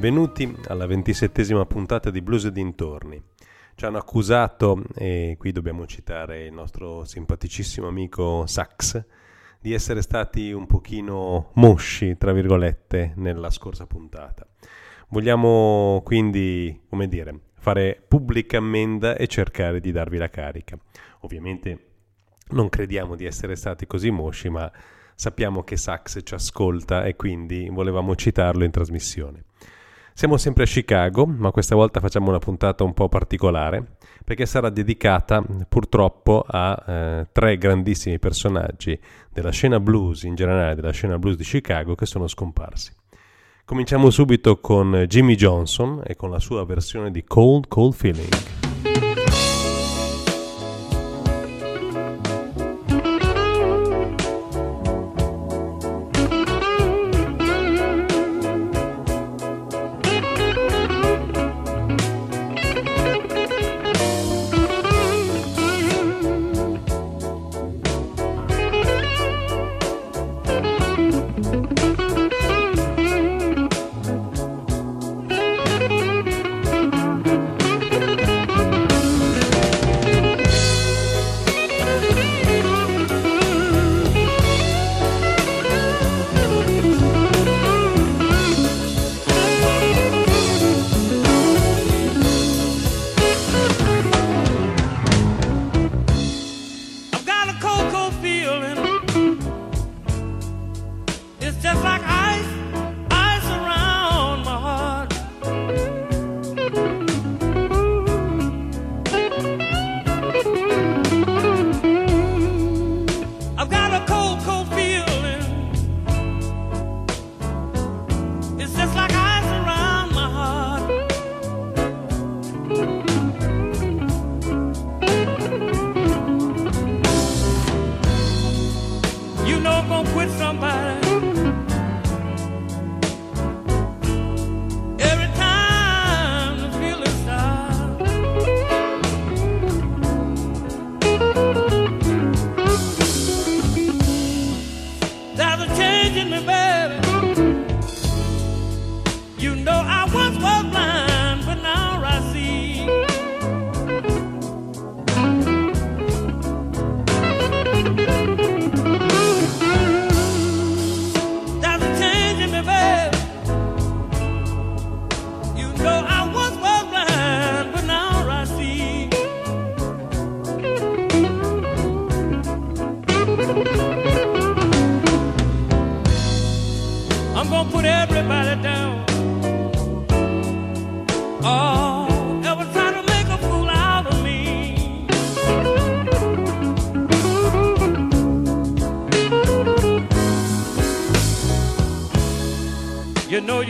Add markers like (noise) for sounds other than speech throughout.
benvenuti alla ventisettesima puntata di Blues e dintorni. Ci hanno accusato, e qui dobbiamo citare il nostro simpaticissimo amico Sax, di essere stati un pochino mosci, tra virgolette, nella scorsa puntata. Vogliamo quindi, come dire, fare pubblica ammenda e cercare di darvi la carica. Ovviamente non crediamo di essere stati così mosci, ma sappiamo che Sax ci ascolta e quindi volevamo citarlo in trasmissione. Siamo sempre a Chicago, ma questa volta facciamo una puntata un po' particolare perché sarà dedicata purtroppo a eh, tre grandissimi personaggi della scena blues, in generale della scena blues di Chicago, che sono scomparsi. Cominciamo subito con Jimmy Johnson e con la sua versione di Cold Cold Feeling.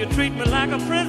you treat me like a friend.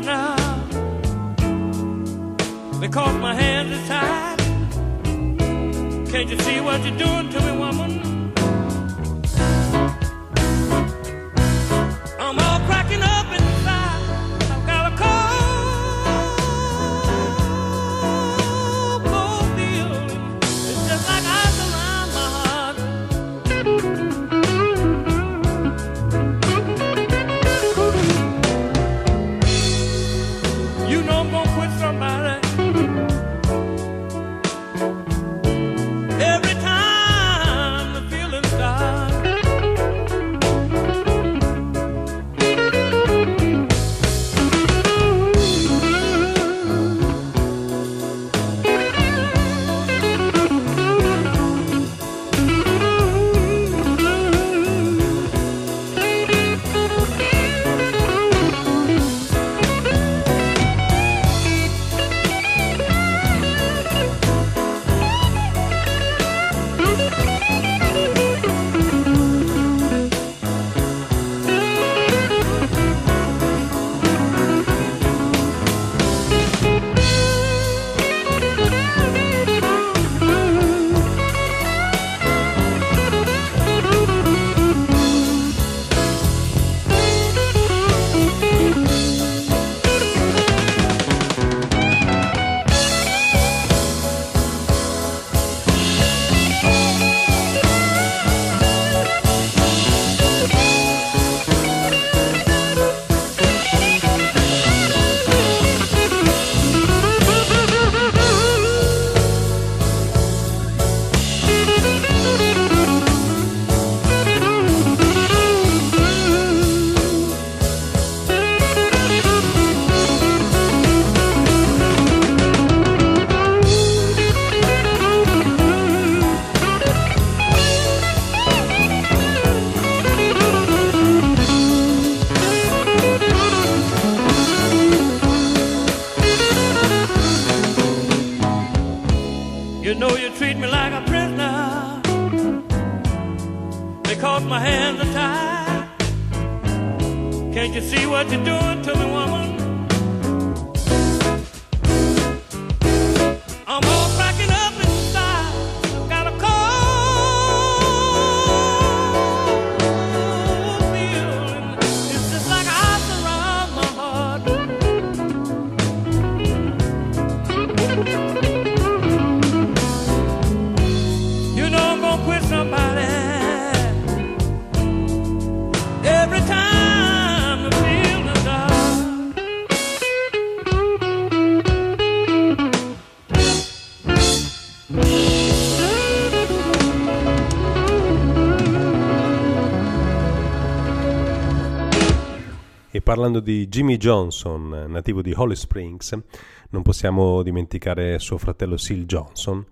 Parlando di Jimmy Johnson, nativo di Holly Springs, non possiamo dimenticare suo fratello Sil Johnson,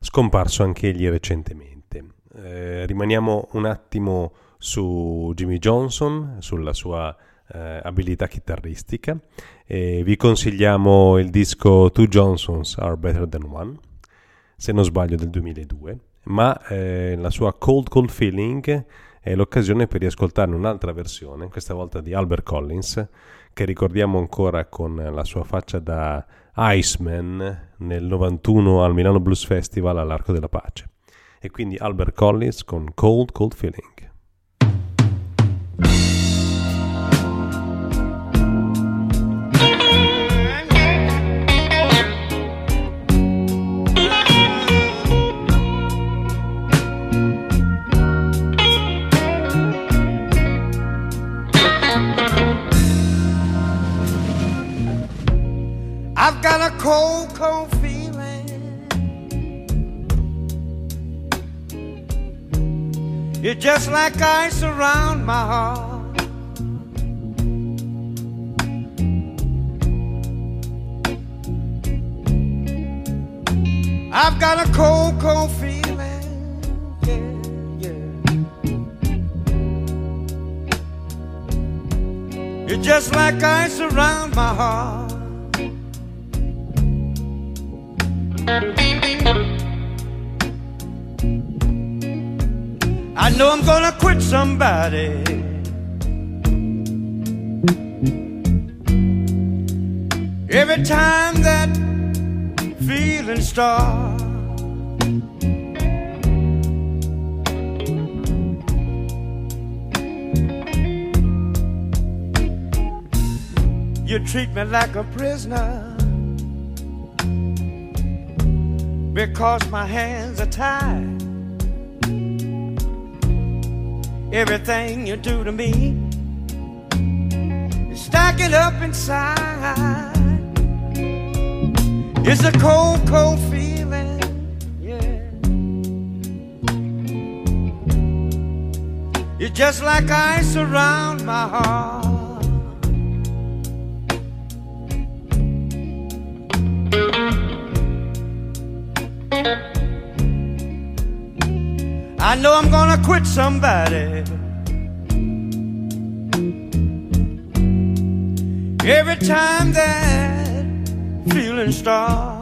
scomparso anche egli recentemente. Eh, rimaniamo un attimo su Jimmy Johnson, sulla sua eh, abilità chitarristica e vi consigliamo il disco Two Johnsons Are Better Than One, se non sbaglio del 2002, ma eh, la sua Cold Cold Feeling è l'occasione per riascoltarne un'altra versione, questa volta di Albert Collins, che ricordiamo ancora con la sua faccia da Iceman nel 91 al Milano Blues Festival all'Arco della Pace. E quindi Albert Collins con Cold Cold Feeling. Just like ice around my heart. I've got a cold, cold feeling. Yeah, yeah. You're just like ice around my heart. I know I'm gonna quit somebody. Every time that feeling starts. You treat me like a prisoner. because my hands are tied. Everything you do to me stacking up inside. It's a cold, cold feeling, yeah. You're just like ice around my heart. I know I'm gonna quit somebody. Every time that feeling starts.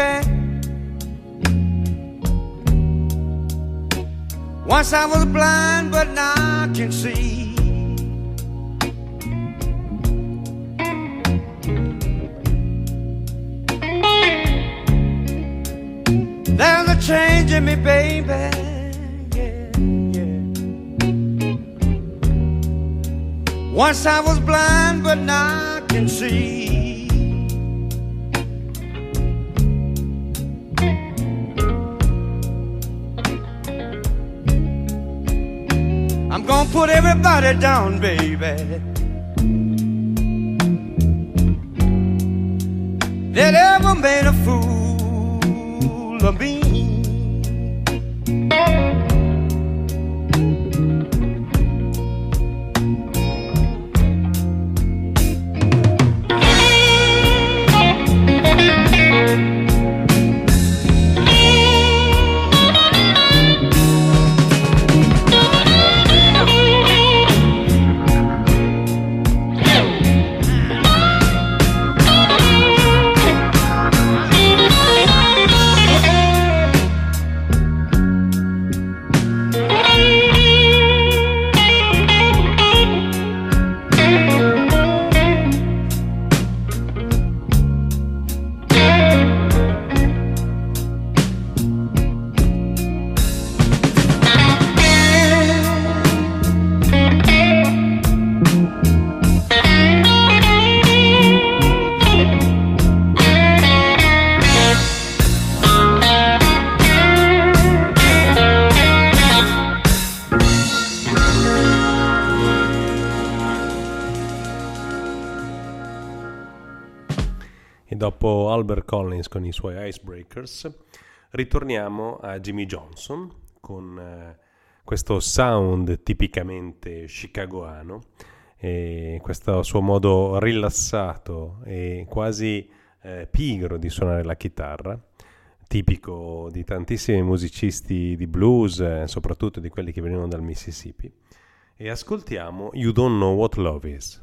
Baby. Once I was blind, but now I can see. There's a change in me, baby. Once I was blind, but now I can see. Everybody down, baby. That ever made a fool of me. Collins con i suoi Icebreakers, ritorniamo a Jimmy Johnson con eh, questo sound tipicamente chicagoano e questo suo modo rilassato e quasi eh, pigro di suonare la chitarra, tipico di tantissimi musicisti di blues, eh, soprattutto di quelli che venivano dal Mississippi. E ascoltiamo You Don't Know What Love Is.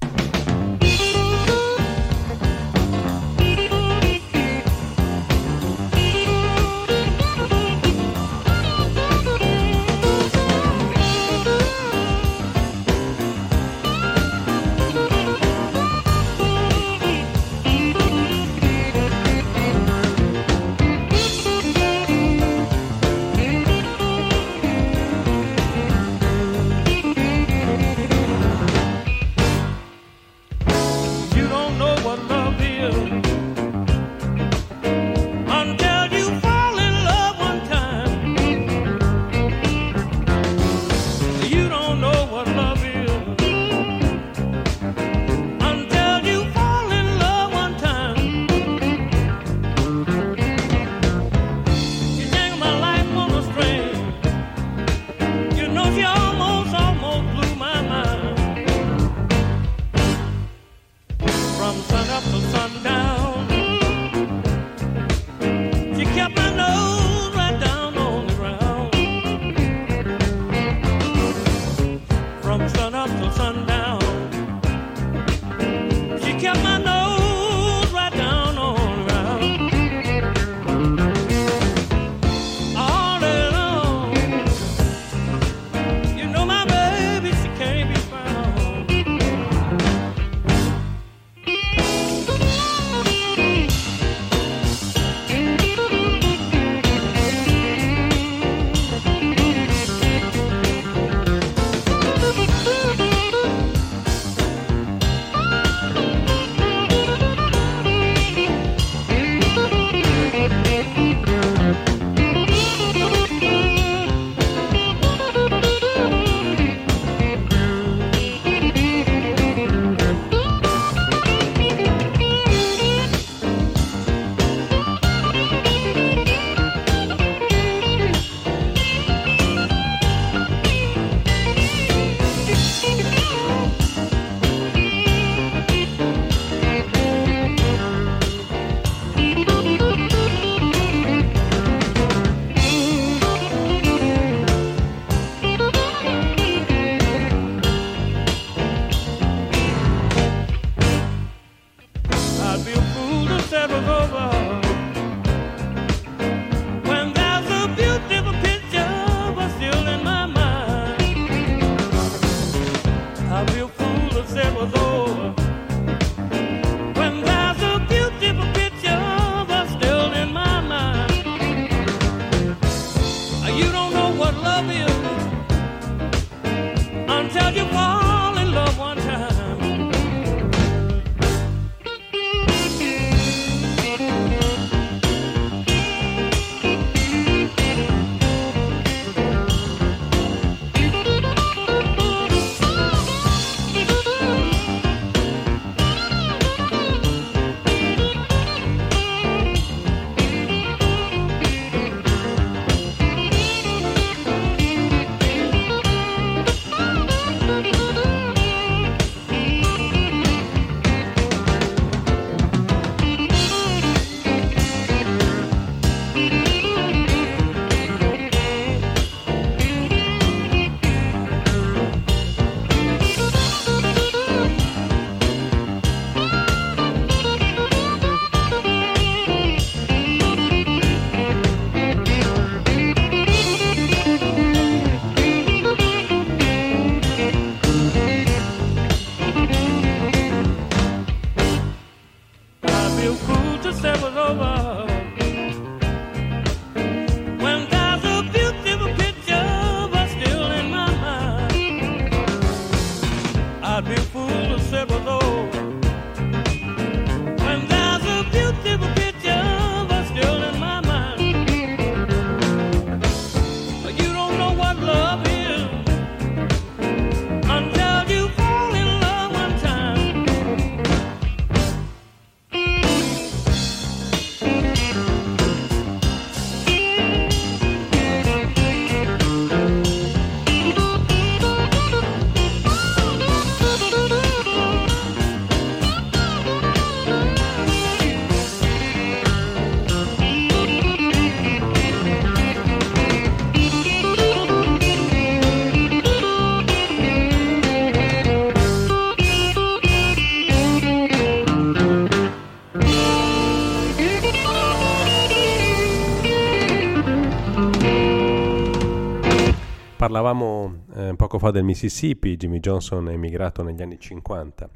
Parlavamo eh, poco fa del Mississippi, Jimmy Johnson è emigrato negli anni 50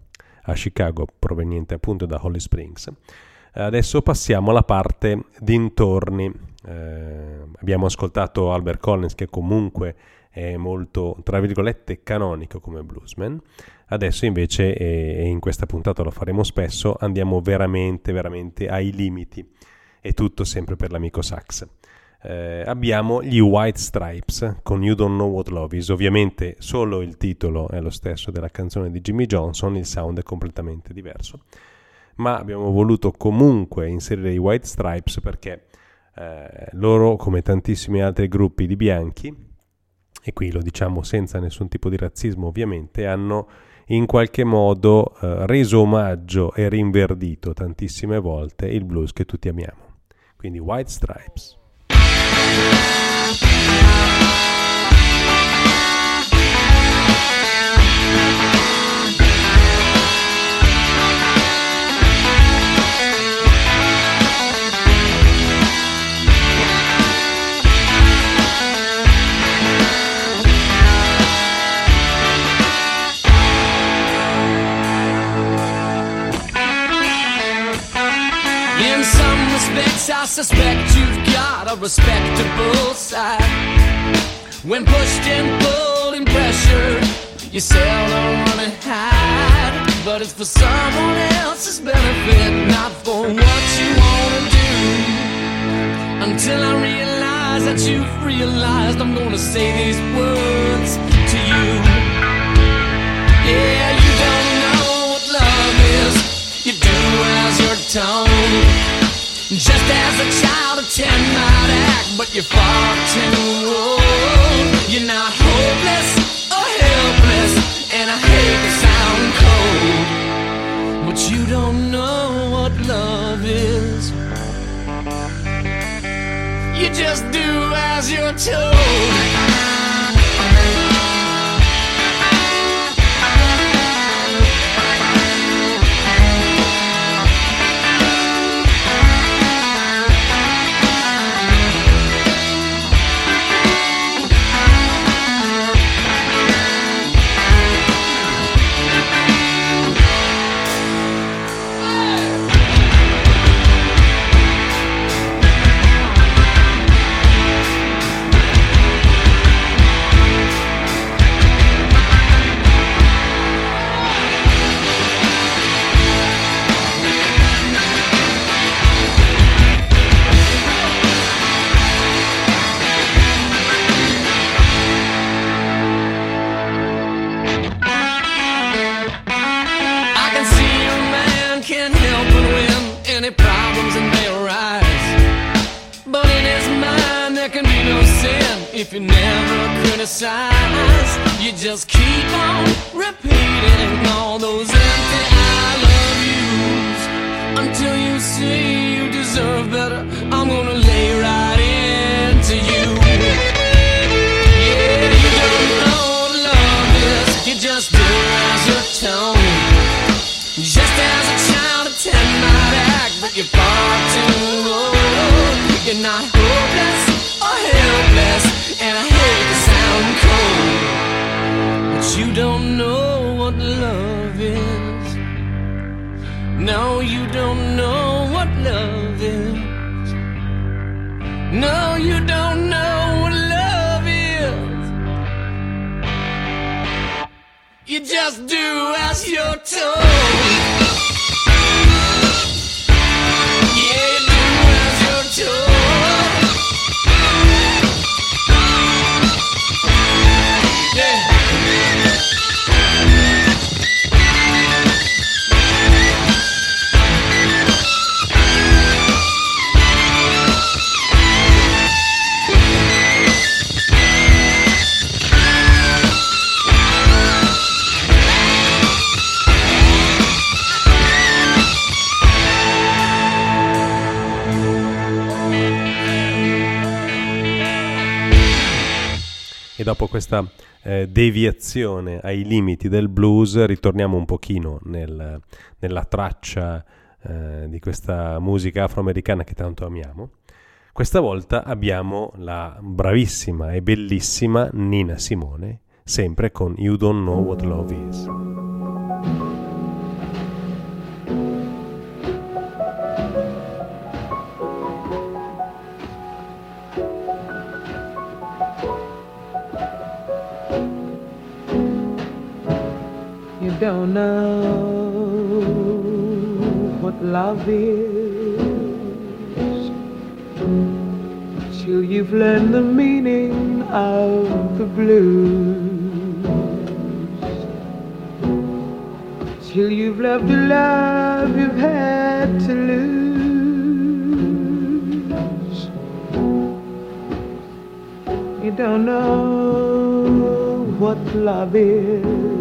a Chicago, proveniente appunto da Holly Springs. Adesso passiamo alla parte dintorni. Eh, abbiamo ascoltato Albert Collins che comunque è molto, tra virgolette, canonico come bluesman. Adesso invece, e in questa puntata lo faremo spesso, andiamo veramente, veramente ai limiti. E tutto sempre per l'amico sax. Eh, abbiamo gli White Stripes con You Don't Know What Love Is. Ovviamente solo il titolo è lo stesso della canzone di Jimmy Johnson, il sound è completamente diverso. Ma abbiamo voluto comunque inserire i White Stripes perché eh, loro, come tantissimi altri gruppi di bianchi, e qui lo diciamo senza nessun tipo di razzismo ovviamente, hanno in qualche modo eh, reso omaggio e rinverdito tantissime volte il blues che tutti amiamo. Quindi White Stripes. Thank I suspect you've got a respectable side. When pushed and pulled and pressured, you seldom and hide. But it's for someone else's benefit, not for what you wanna do. Until I realize that you've realized I'm gonna say these words to you. Yeah, you don't know what love is. You do as you're told. Just as a child of ten might act, but you're far too old. You're not hopeless or helpless, and I hate to sound cold, but you don't know what love is. You just do as you're told. Criticize. You just keep on repeating all those empty I love yous until you see you deserve better. I'm gonna lay right dopo questa eh, deviazione ai limiti del blues ritorniamo un pochino nel, nella traccia eh, di questa musica afroamericana che tanto amiamo Questa volta abbiamo la bravissima e bellissima Nina Simone, sempre con You Don't Know What Love Is. Don't know what love is till you've learned the meaning of the blues. Till you've loved a love you've had to lose. You don't know what love is.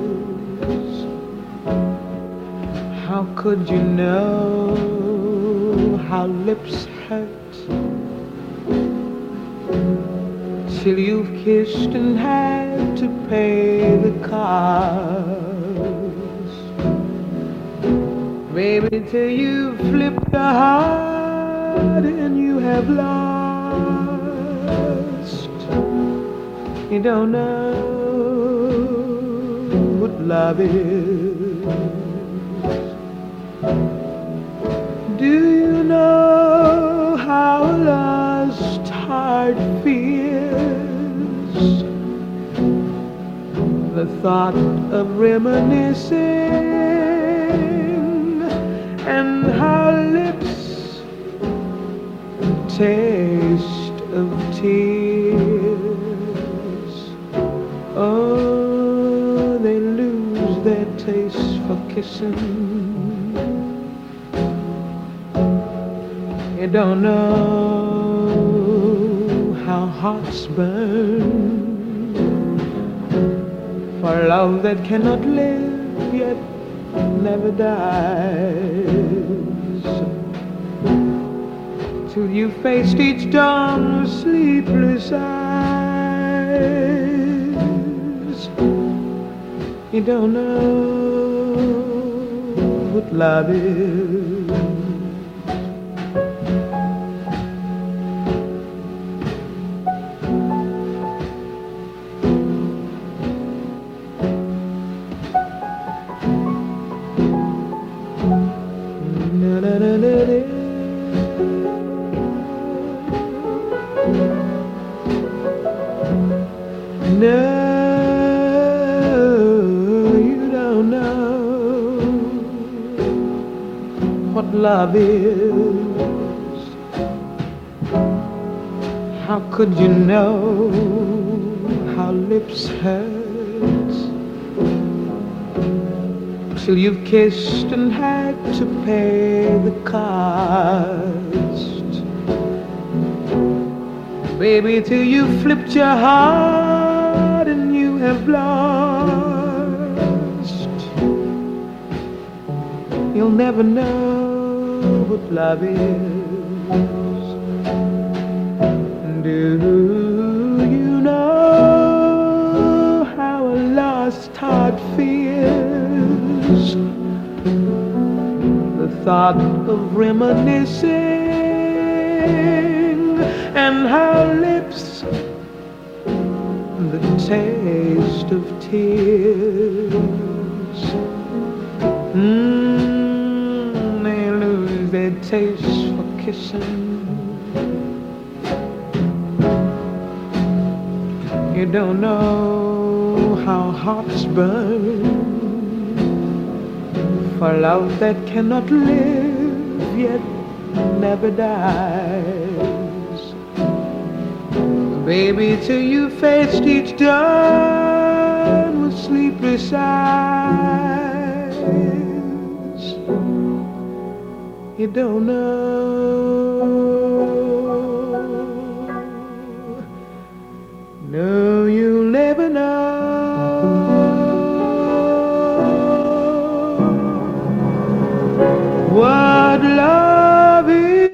How could you know how lips hurt till you've kissed and had to pay the cost? Baby, till you've flipped a heart and you have lost. You don't know what love is. Do you know how lost heart feels? The thought of reminiscing and how lips taste of tears. Oh, they lose their taste for kissing. Don't know how hearts burn for love that cannot live yet never dies. Till you faced each dawn with sleepless eyes. You don't know what love is. Love is. How could you know how lips hurt? till you've kissed and had to pay the cost. Baby, till you flipped your heart and you have lost. You'll never know love is. Do you know how a lost heart feels? The thought of reminiscing and how lips the taste of tears. Mm, taste for kissing. You don't know how hearts burn for love that cannot live yet never dies. Baby, till you faced each dawn with sleepless eyes. You don't know. No, you'll never know what love is.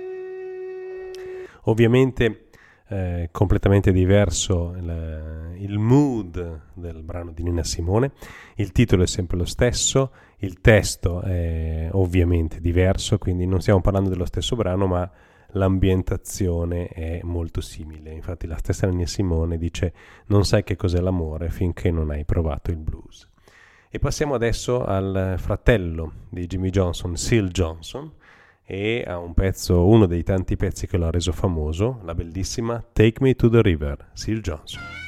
Ovviamente eh, completamente diverso il, il mood del brano di Nina Simone, il titolo è sempre lo stesso, il testo è ovviamente diverso, quindi non stiamo parlando dello stesso brano, ma l'ambientazione è molto simile. Infatti la stessa Nina Simone dice non sai che cos'è l'amore finché non hai provato il blues. E passiamo adesso al fratello di Jimmy Johnson, Seal Johnson, e a un pezzo, uno dei tanti pezzi che lo ha reso famoso, la bellissima Take Me to the River, Seal Johnson.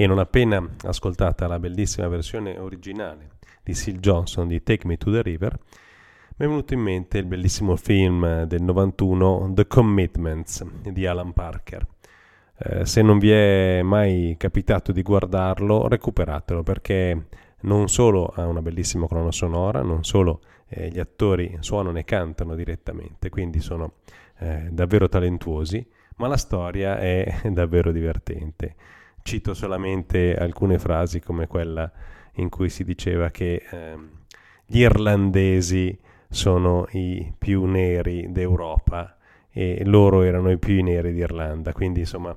E non appena ascoltata la bellissima versione originale di Seal Johnson di Take Me to the River, mi è venuto in mente il bellissimo film del 91 The Commitments di Alan Parker. Eh, se non vi è mai capitato di guardarlo, recuperatelo perché non solo ha una bellissima colonna sonora, non solo eh, gli attori suonano e cantano direttamente, quindi sono eh, davvero talentuosi, ma la storia è (laughs) davvero divertente. Cito solamente alcune frasi come quella in cui si diceva che ehm, gli irlandesi sono i più neri d'Europa e loro erano i più neri d'Irlanda, quindi insomma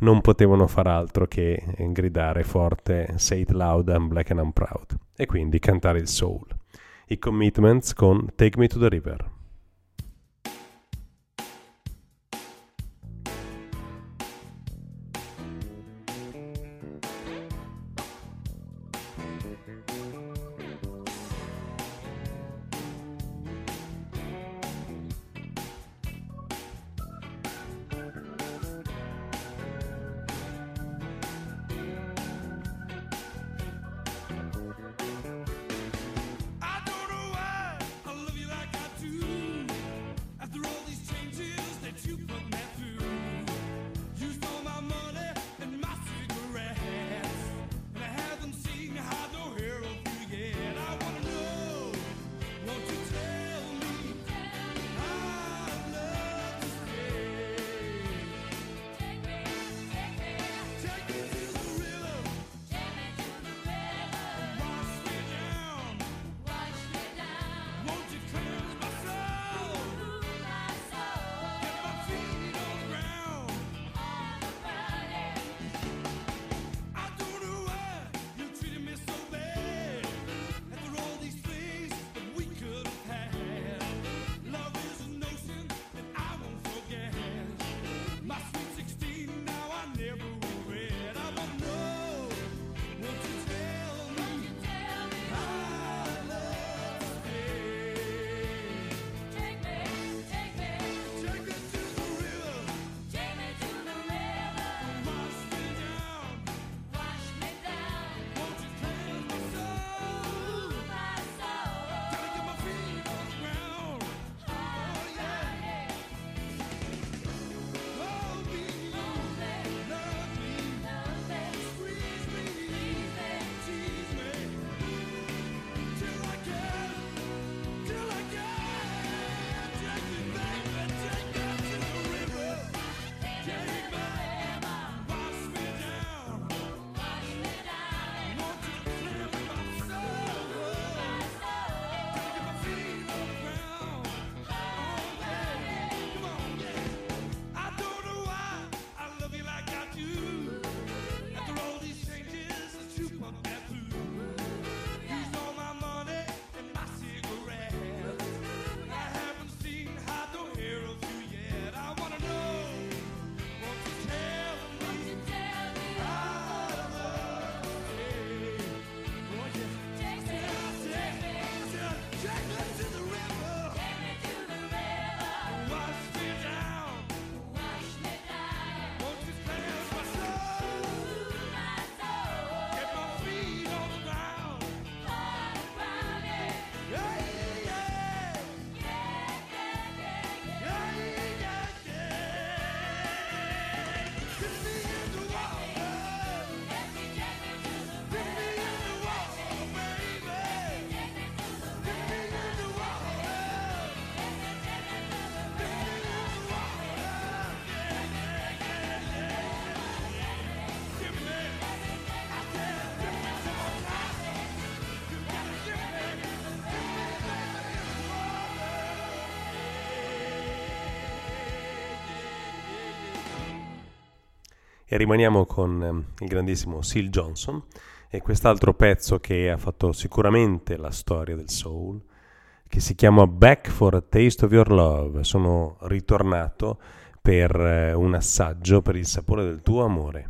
non potevano far altro che gridare forte Say it loud, I'm black and I'm proud e quindi cantare il soul. I commitments con Take Me to the River. E rimaniamo con ehm, il grandissimo Seal Johnson e quest'altro pezzo che ha fatto sicuramente la storia del soul, che si chiama Back for a Taste of Your Love. Sono ritornato per eh, un assaggio per il sapore del tuo amore.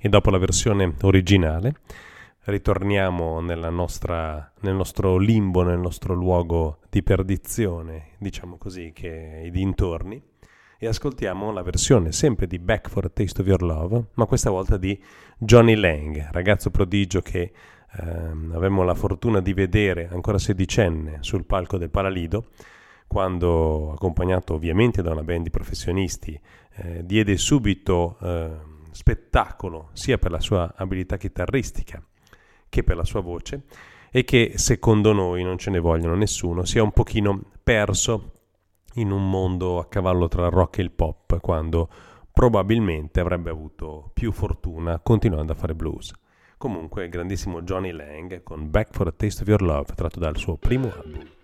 E dopo la versione originale ritorniamo nostra, nel nostro limbo, nel nostro luogo di perdizione, diciamo così, che è i dintorni, e ascoltiamo la versione sempre di Back for a Taste of Your Love, ma questa volta di Johnny Lang, ragazzo prodigio che ehm, avevamo la fortuna di vedere ancora sedicenne sul palco del Paralido, quando, accompagnato ovviamente da una band di professionisti, eh, diede subito eh, spettacolo sia per la sua abilità chitarristica che per la sua voce e che secondo noi non ce ne vogliono nessuno, si è un pochino perso in un mondo a cavallo tra il rock e il pop, quando probabilmente avrebbe avuto più fortuna continuando a fare blues. Comunque, grandissimo Johnny Lang con Back for a Taste of Your Love, tratto dal suo primo album.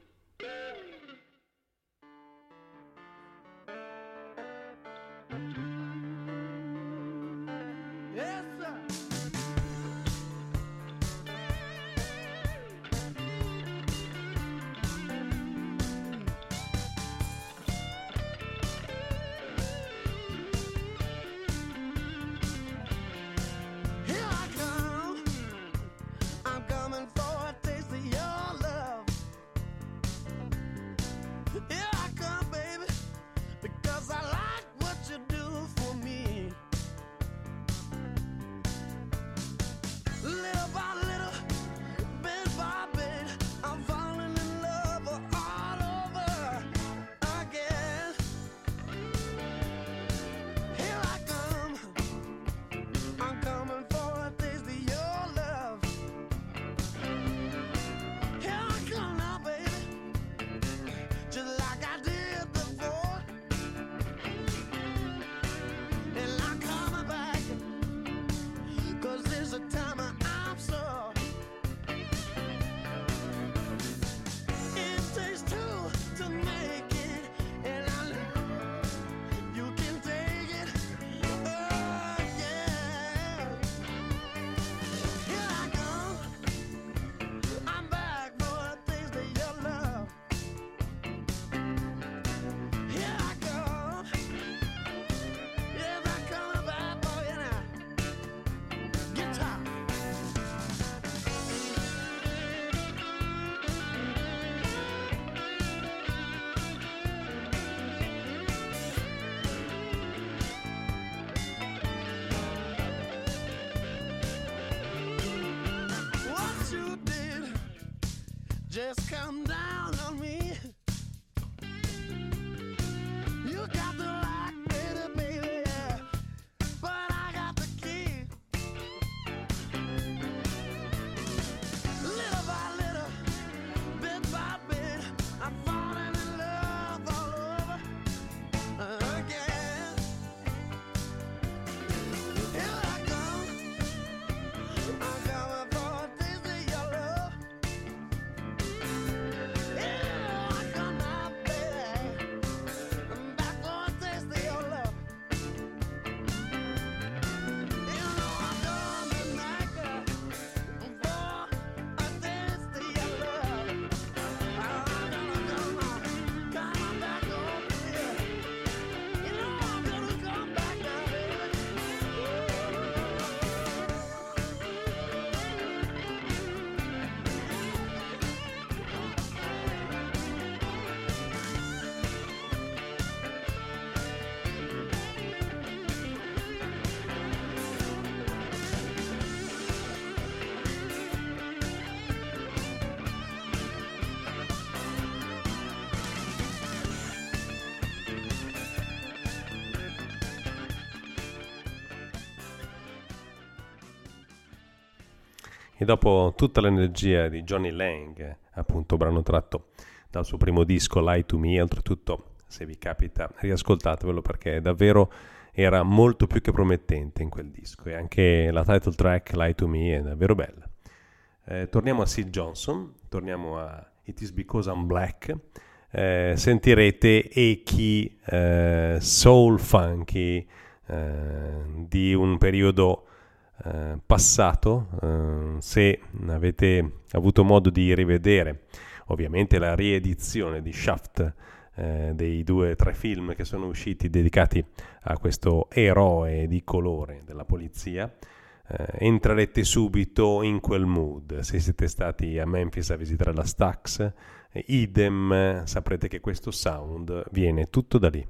Just come E dopo tutta l'energia di Johnny Lang, appunto brano tratto dal suo primo disco Lie to Me, oltretutto se vi capita riascoltatevelo perché davvero era molto più che promettente in quel disco e anche la title track Lie to Me è davvero bella. Eh, torniamo a Sid Johnson, torniamo a It Is Because I'm Black, eh, sentirete echi eh, soul funky eh, di un periodo eh, passato, eh, se avete avuto modo di rivedere ovviamente la riedizione di Shaft eh, dei due o tre film che sono usciti dedicati a questo eroe di colore della polizia, eh, entrerete subito in quel mood. Se siete stati a Memphis a visitare la Stax, eh, idem, saprete che questo sound viene tutto da lì.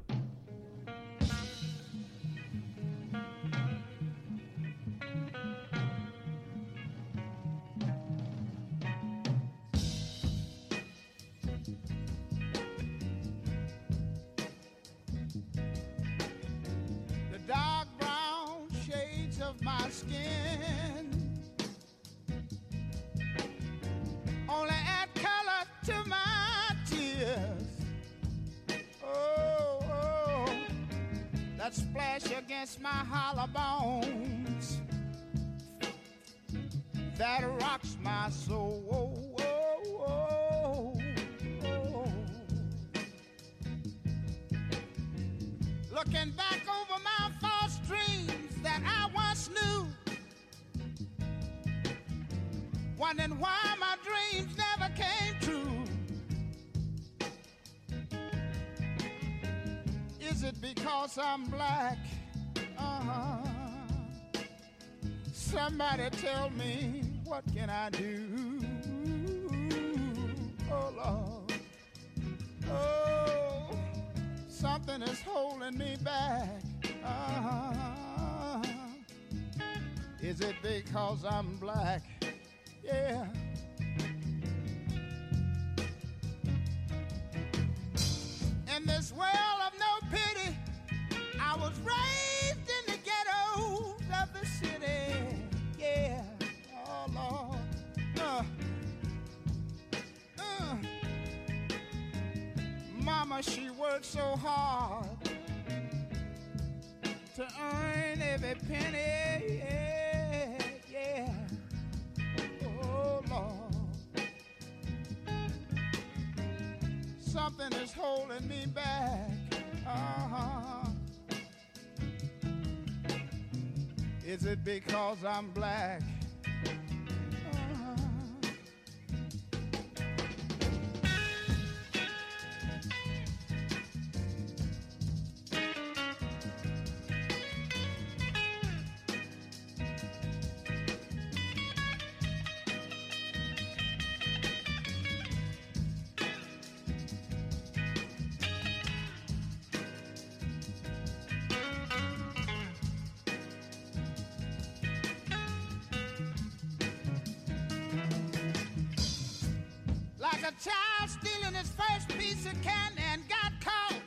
Child stealing his first piece of candy and got caught.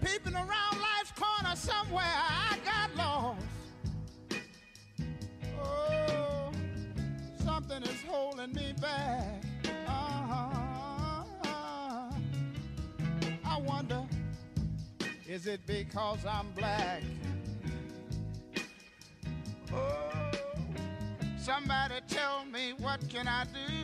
Peeping around life's corner somewhere, I got lost. Oh, something is holding me back. Uh-huh. I wonder, is it because I'm black? Can I do?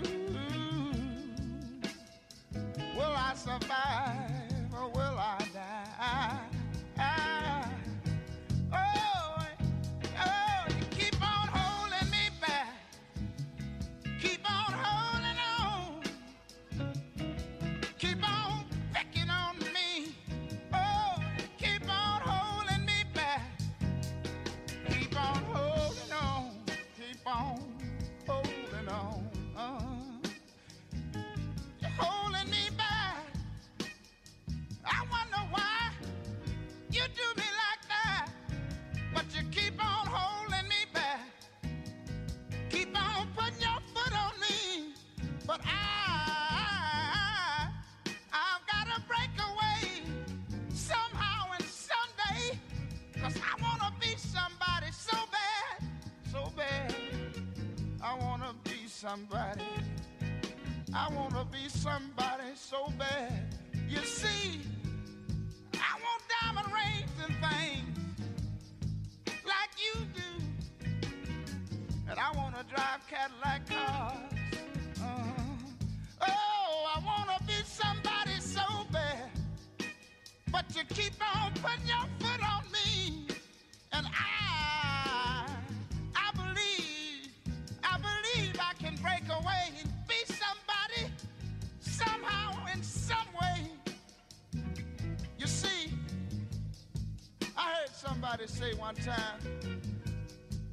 Say one time,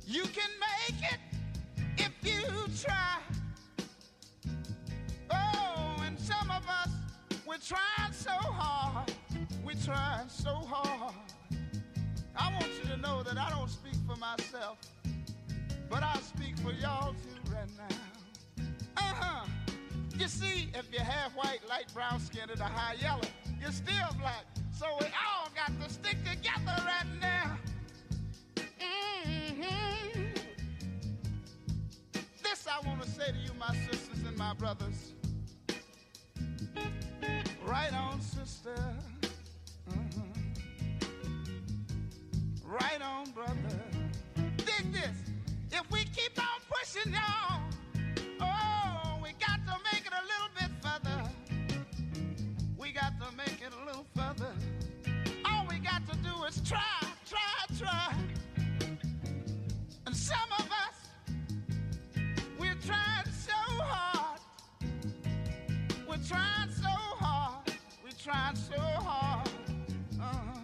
you can make it if you try. Oh, and some of us, we're trying so hard. We're trying so hard. I want you to know that I don't speak for myself, but I speak for y'all too right now. Uh huh. You see, if you're half white, light brown skin, or the high yellow, you're still black. So we all got to stick together right now. Hmm This I want to say to you, my sisters and my brothers. Right on, sister. Mhm. Right on, brother. Dig this. If we keep on pushing y'all, trying so hard. Uh-huh.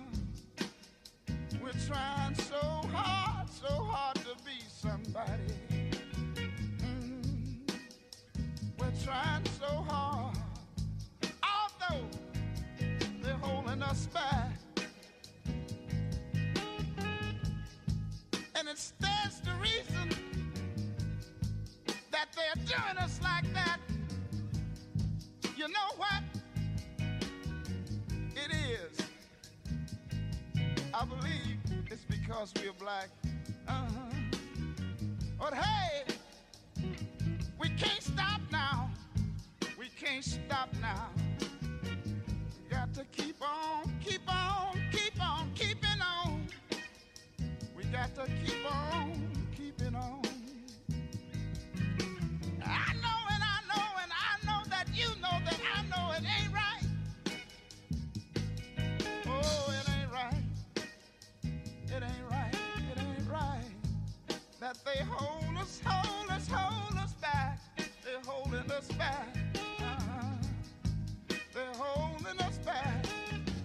We're trying so hard, so hard to be somebody. Mm. We're trying so hard. Although they're holding us back. And it stands to reason that they're doing us like that. You know what? I believe it's because we're black. Uh-huh. But hey, we can't stop now. We can't stop now. Got to keep on, keep on, keep on, keeping on. We got to keep on, keeping on. I know and I know and I know that you know that I know it ain't That they hold us, hold us, hold us back. They're holding us back. Uh-huh. They're holding us back.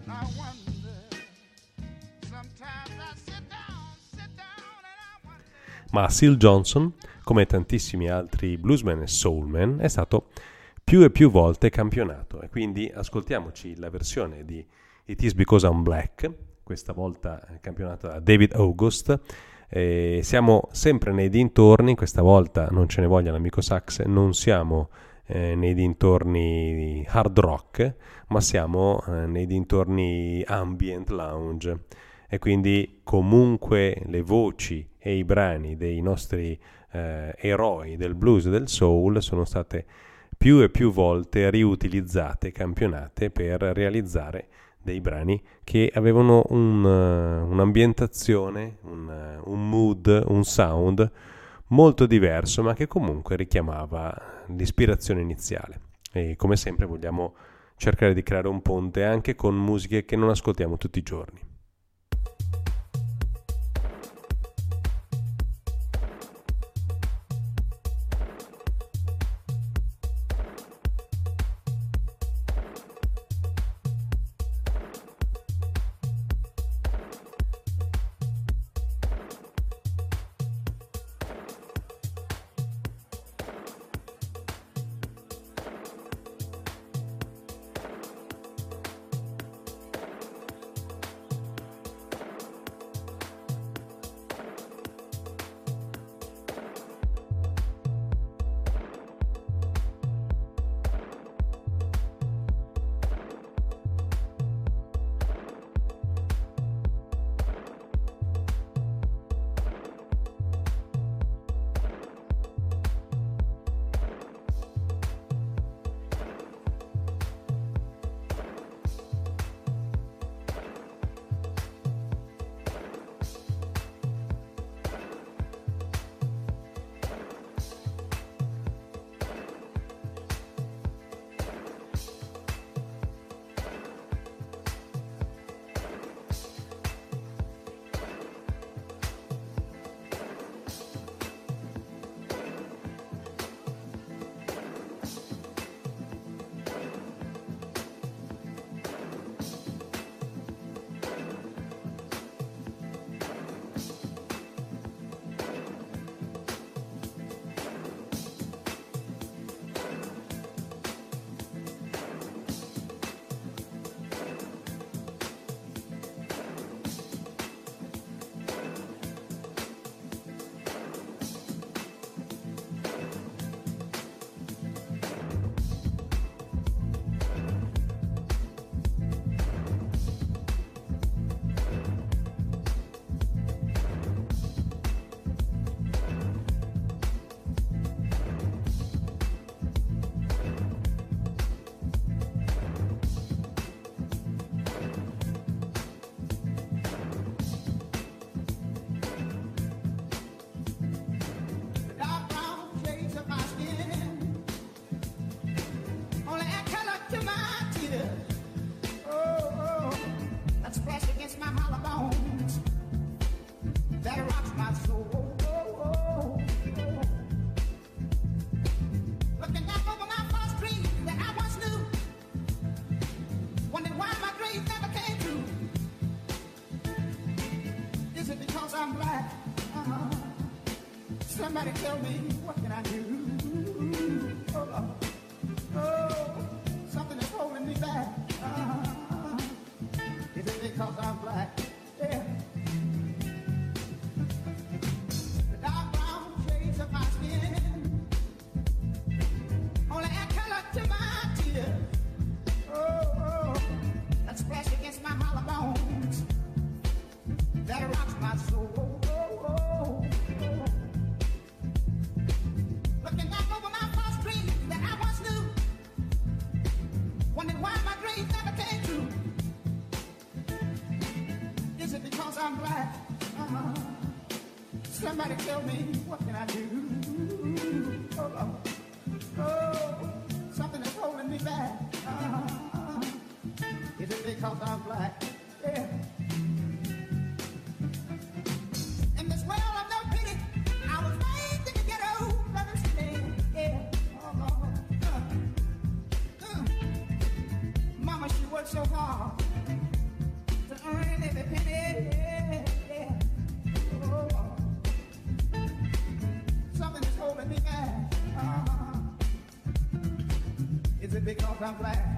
I wonder. Sometimes I sit down, sit down, and I wonder. Ma Seal Johnson, come tantissimi altri bluesman e soulman, è stato più e più volte campionato e quindi ascoltiamoci la versione di It Is Because I'm Black, questa volta campionata da David August, Eh, siamo sempre nei dintorni, questa volta non ce ne voglia l'amico Sax, non siamo eh, nei dintorni hard rock, ma siamo eh, nei dintorni ambient lounge. E quindi comunque le voci e i brani dei nostri eh, eroi del blues e del soul sono state più e più volte riutilizzate, campionate per realizzare dei brani che avevano un, uh, un'ambientazione, un, uh, un mood, un sound molto diverso, ma che comunque richiamava l'ispirazione iniziale. E come sempre vogliamo cercare di creare un ponte anche con musiche che non ascoltiamo tutti i giorni. Somebody tell me some glass.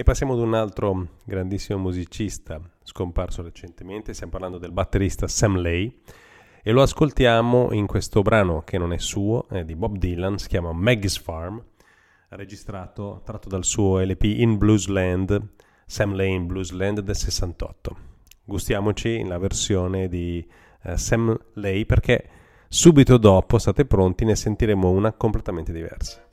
E passiamo ad un altro grandissimo musicista scomparso recentemente, stiamo parlando del batterista Sam Lay e lo ascoltiamo in questo brano che non è suo, è di Bob Dylan, si chiama Maggie's Farm, registrato, tratto dal suo LP In Bluesland, Sam Lay in Bluesland del 68. Gustiamoci la versione di uh, Sam Lay perché subito dopo, state pronti, ne sentiremo una completamente diversa.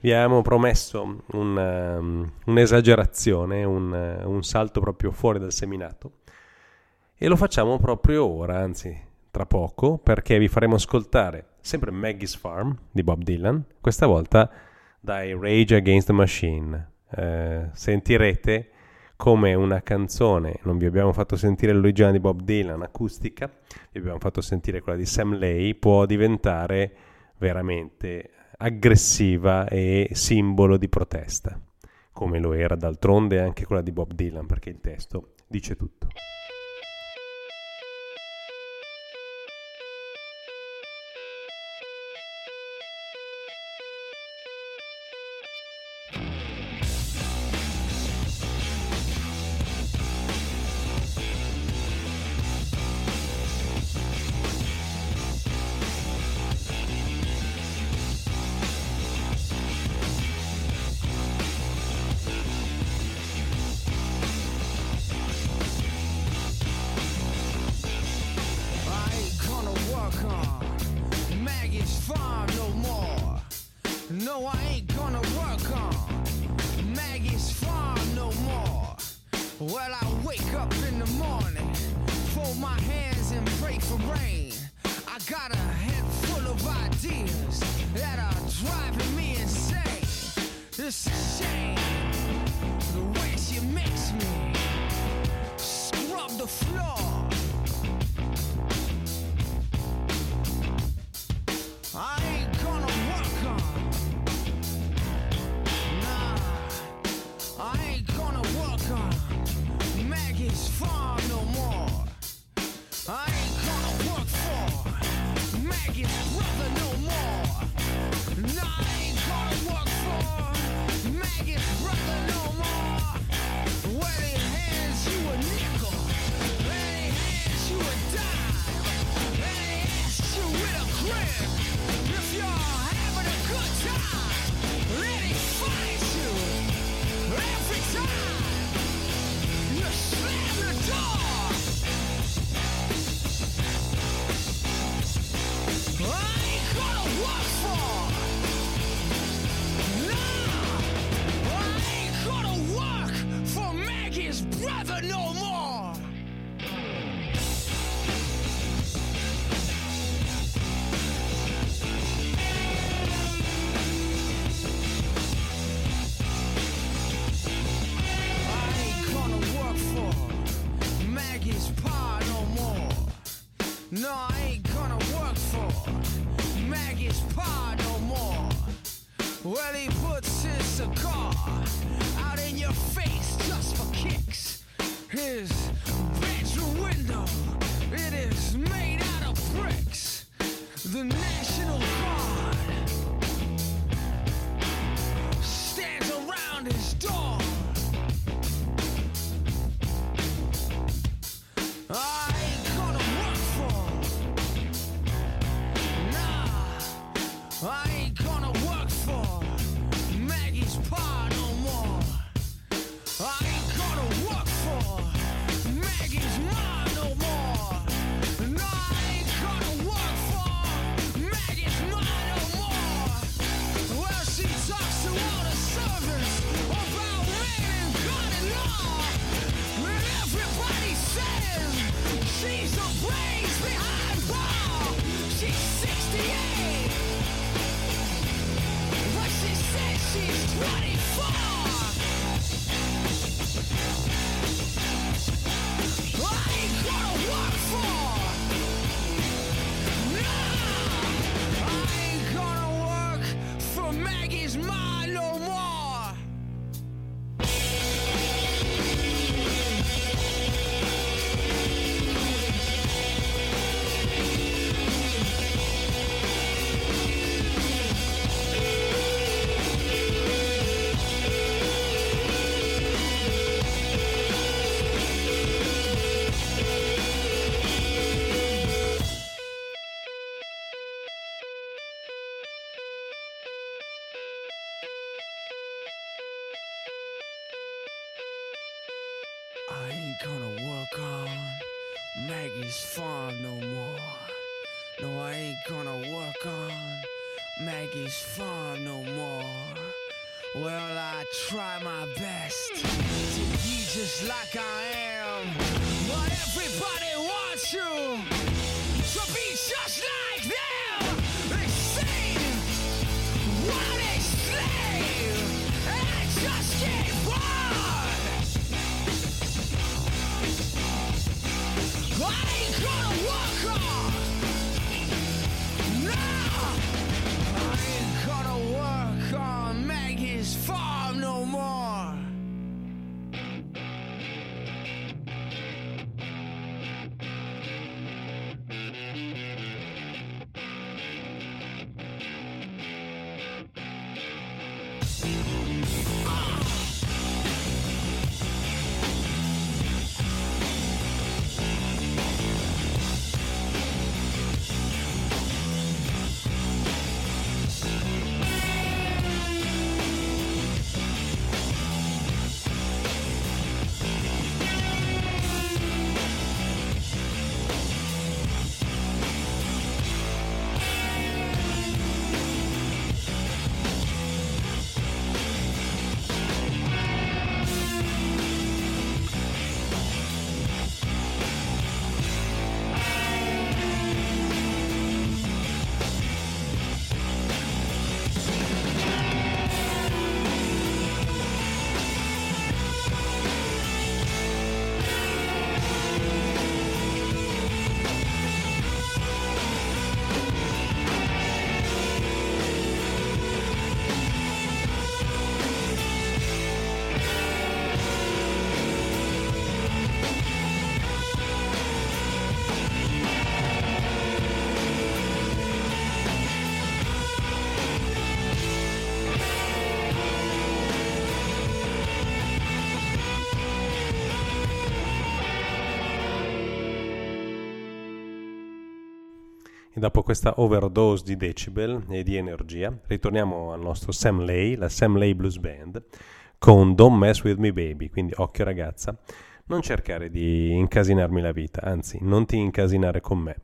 vi avevamo promesso un, um, un'esagerazione, un, eh, un salto proprio fuori dal seminato e lo facciamo proprio ora, anzi tra poco, perché vi faremo ascoltare sempre Maggie's Farm di Bob Dylan, questa volta dai Rage Against the Machine. Eh, sentirete come una canzone, non vi abbiamo fatto sentire l'originale di Bob Dylan acustica, vi abbiamo fatto sentire quella di Sam Lay, può diventare veramente aggressiva e simbolo di protesta, come lo era d'altronde anche quella di Bob Dylan, perché il testo dice tutto. Dopo questa overdose di decibel e di energia, ritorniamo al nostro Sam Lay, la Sam Lay Blues Band, con Don't Mess With Me Baby, quindi occhio ragazza, non cercare di incasinarmi la vita, anzi non ti incasinare con me.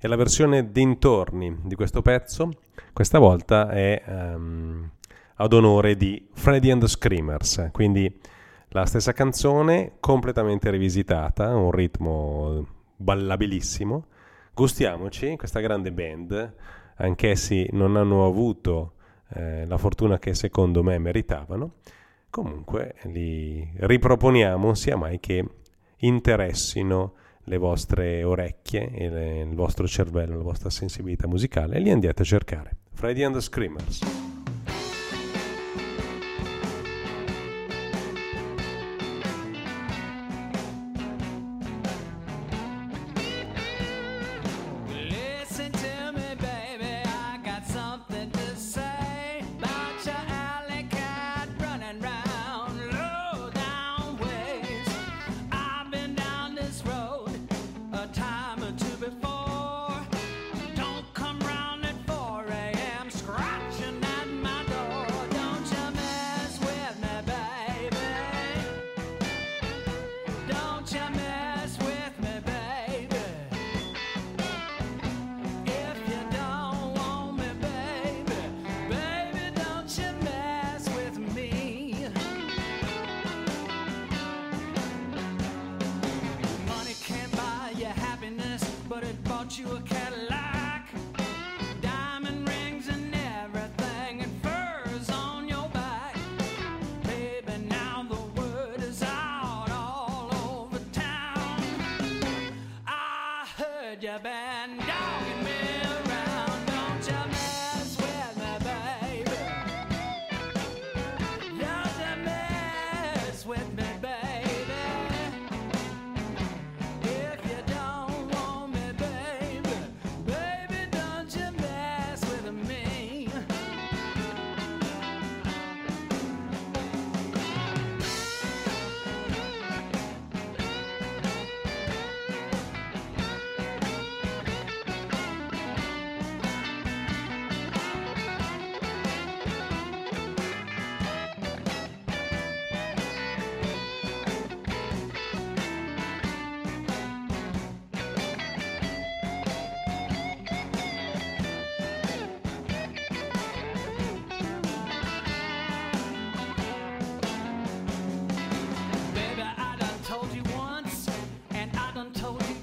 E la versione dintorni di questo pezzo, questa volta è ehm, ad onore di Freddy and the Screamers, quindi la stessa canzone completamente rivisitata, un ritmo ballabilissimo. Gustiamoci, questa grande band, anch'essi non hanno avuto eh, la fortuna che secondo me meritavano. Comunque li riproponiamo sia mai che interessino le vostre orecchie, e le- il vostro cervello, la vostra sensibilità musicale e li andiate a cercare. Freddy and the Screamers.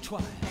Twice.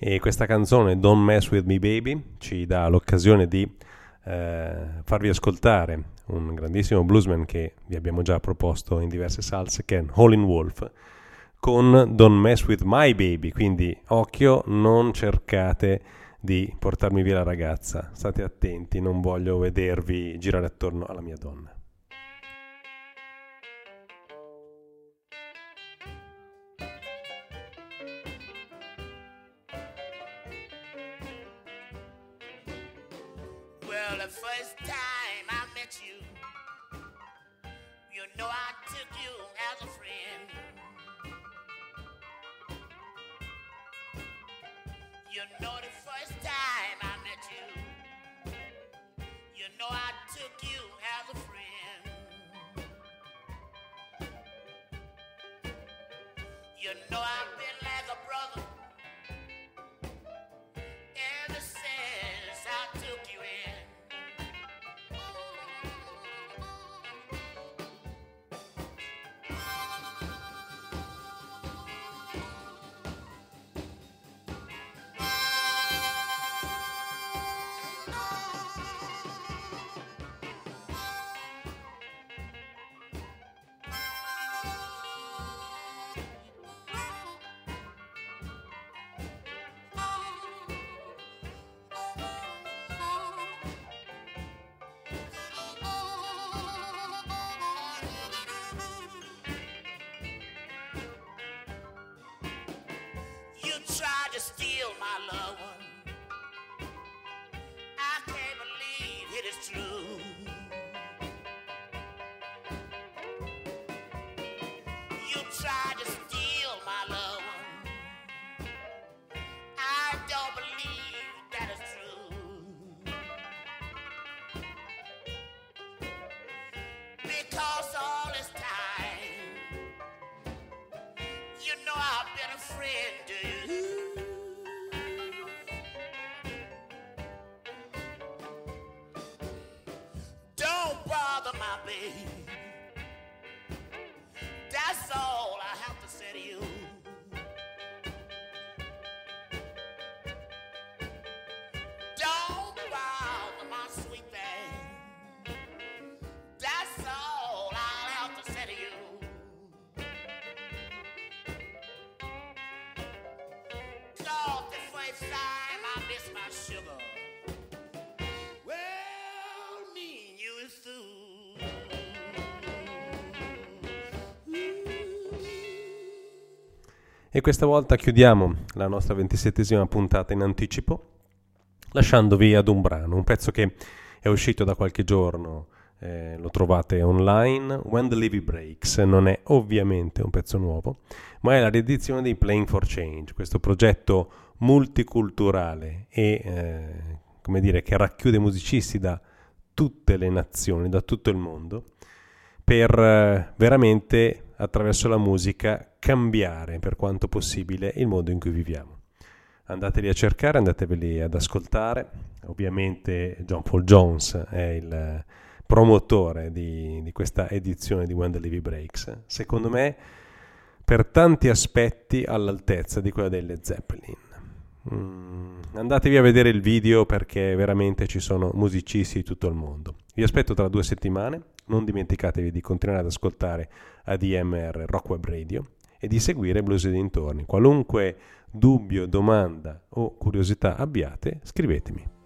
E questa canzone Don't Mess With Me Baby ci dà l'occasione di eh, farvi ascoltare un grandissimo bluesman che vi abbiamo già proposto in diverse salse che è Howlin' Wolf con Don't Mess With My Baby. Quindi occhio non cercate di portarmi via la ragazza. State attenti non voglio vedervi girare attorno alla mia donna You, you know I took you as a friend. You know the first time I met you, you know I took you as a friend. You know I've been through. Baby. E questa volta chiudiamo la nostra ventisettesima puntata in anticipo, lasciandovi ad un brano, un pezzo che è uscito da qualche giorno, eh, lo trovate online, When the Levy Breaks, non è ovviamente un pezzo nuovo, ma è la riedizione di Playing for Change, questo progetto multiculturale e, eh, come dire, che racchiude musicisti da tutte le nazioni, da tutto il mondo, per eh, veramente attraverso la musica cambiare per quanto possibile il modo in cui viviamo. Andateli a cercare, andateveli ad ascoltare. Ovviamente John Paul Jones è il promotore di, di questa edizione di When the Levy Breaks. Secondo me, per tanti aspetti all'altezza di quella delle Zeppelin. Mm, andatevi a vedere il video perché veramente ci sono musicisti di tutto il mondo. Vi aspetto tra due settimane. Non dimenticatevi di continuare ad ascoltare ADMR Rock Web Radio e di seguire Blues e dintorni. Qualunque dubbio, domanda o curiosità abbiate, scrivetemi.